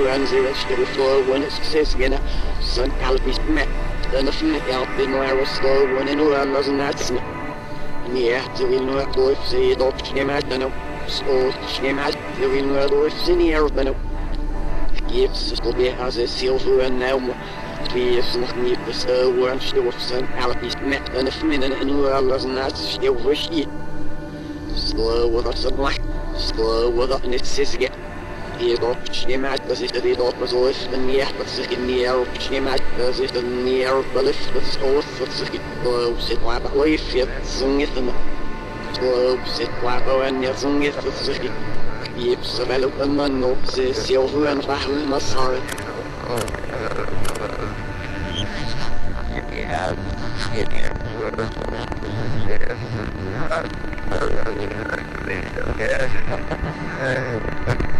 2024 Sunt kalpisme. Denne fyrkanten og er stående nå ennå som No Нет, вы не отложите, We know мэтану. Сочь не мэт, вы не отложите, не эрбану. Gifts to be as a silver and elm. Please not me for so one stores and palaces met and a feminine and all as not silver sheet. Slow with us and black, slow with us and it's is get. Here got hierop was ooit een meer, dat zich in meer op schneemat, dat is de meer op de lucht, dat is ooit, dat zich in slow zit waar dat leef, je zong het en slow zit waar dat en je zong het, dat zich in. Je hebt ze wel op een man op, ze veel en wachten, maar sorry. Sen hade styrkes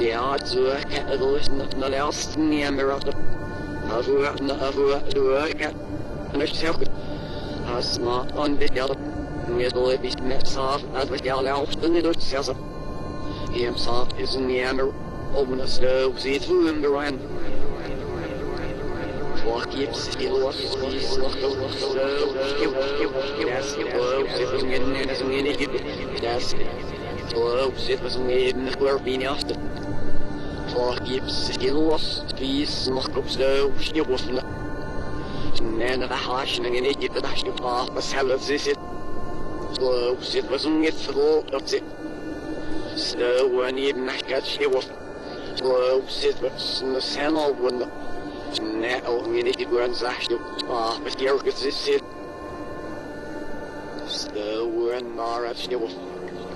när läst ner med att Avu na avu du öka När jag Asma on det jag Med då är visst med sav att vad jag lärt den i det så Hem sav is in the amber Open a stove see through him the run Walk gips i los i slok och så skip skip skip das glow sit som in in som in i das glow sit som in the square being after Walk gips i los i slok och så skip och så Men det har jag ingen idé det ska vara vad heller så in sit så when you make a skip glow sit som sen all when Nej, och min inte går en särskild. Ah, men jag orkar inte se. Stå en mara fjol.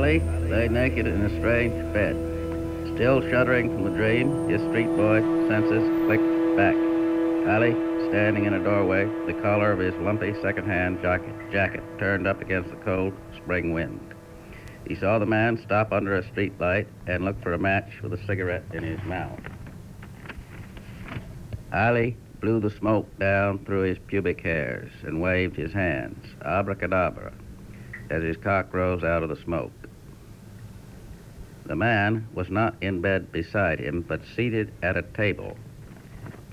Lay naked in a strange bed. Still shuddering from the dream, his street boy senses clicked back. Ali, standing in a doorway, the collar of his lumpy second-hand jacket, jacket turned up against the cold spring wind. He saw the man stop under a street light and look for a match with a cigarette in his mouth. Ali blew the smoke down through his pubic hairs and waved his hands, abracadabra, as his cock rose out of the smoke. The man was not in bed beside him, but seated at a table,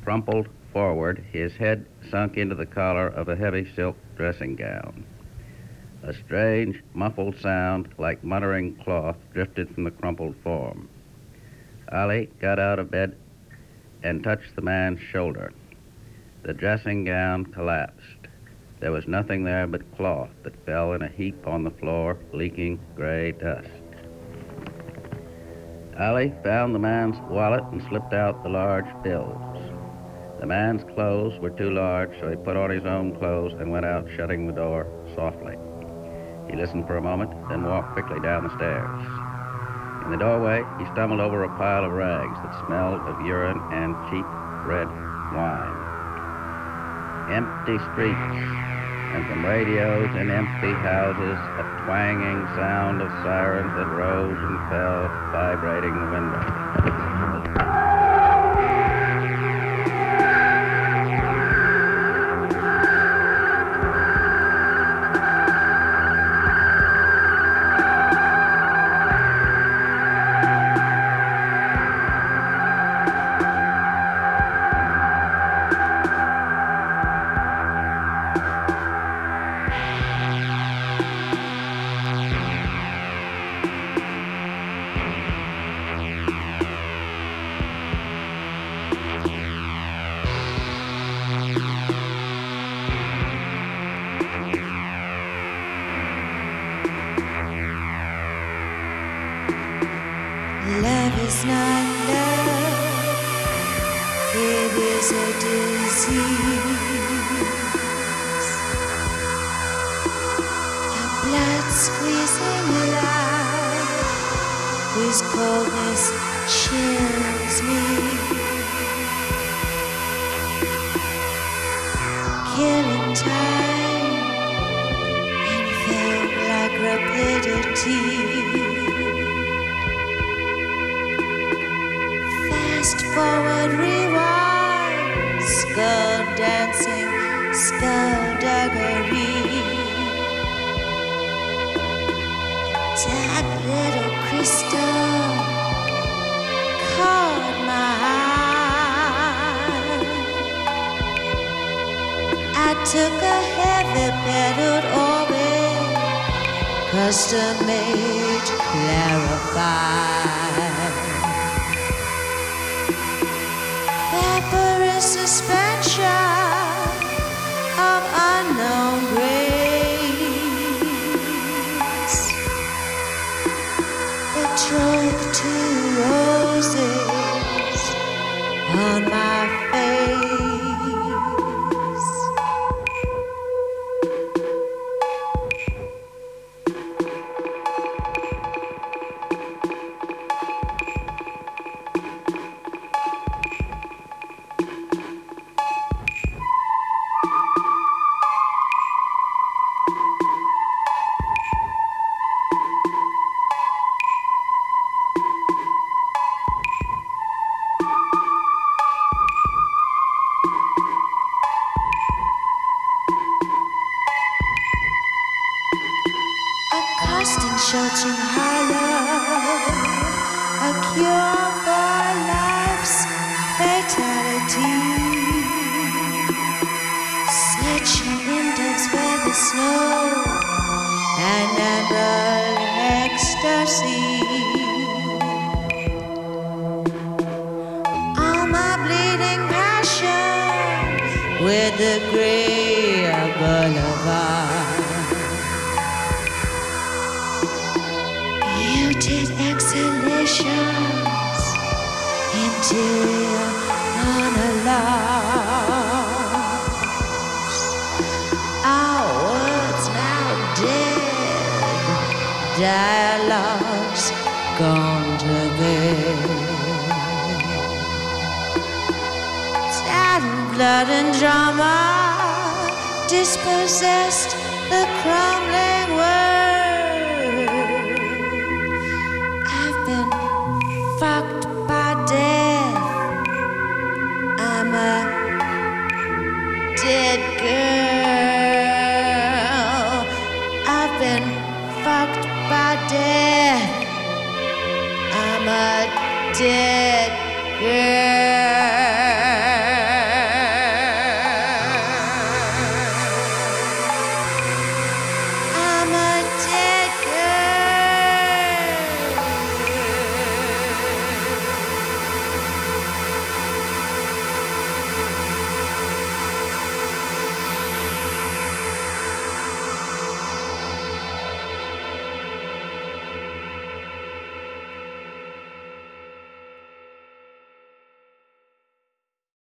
crumpled forward, his head sunk into the collar of a heavy silk dressing gown. A strange, muffled sound like muttering cloth drifted from the crumpled form. Ali got out of bed and touched the man's shoulder. The dressing gown collapsed. There was nothing there but cloth that fell in a heap on the floor, leaking gray dust. Ali found the man's wallet and slipped out the large bills. The man's clothes were too large, so he put on his own clothes and went out, shutting the door softly. He listened for a moment, then walked quickly down the stairs. In the doorway, he stumbled over a pile of rags that smelled of urine and cheap red wine. Empty streets, and from radios in empty houses, a twanging sound of sirens that rose and fell, vibrating the window. Took a heavy pedaled orbit, custom made to clarify. vaporous suspension of unknown grace. Betrothed to roses on my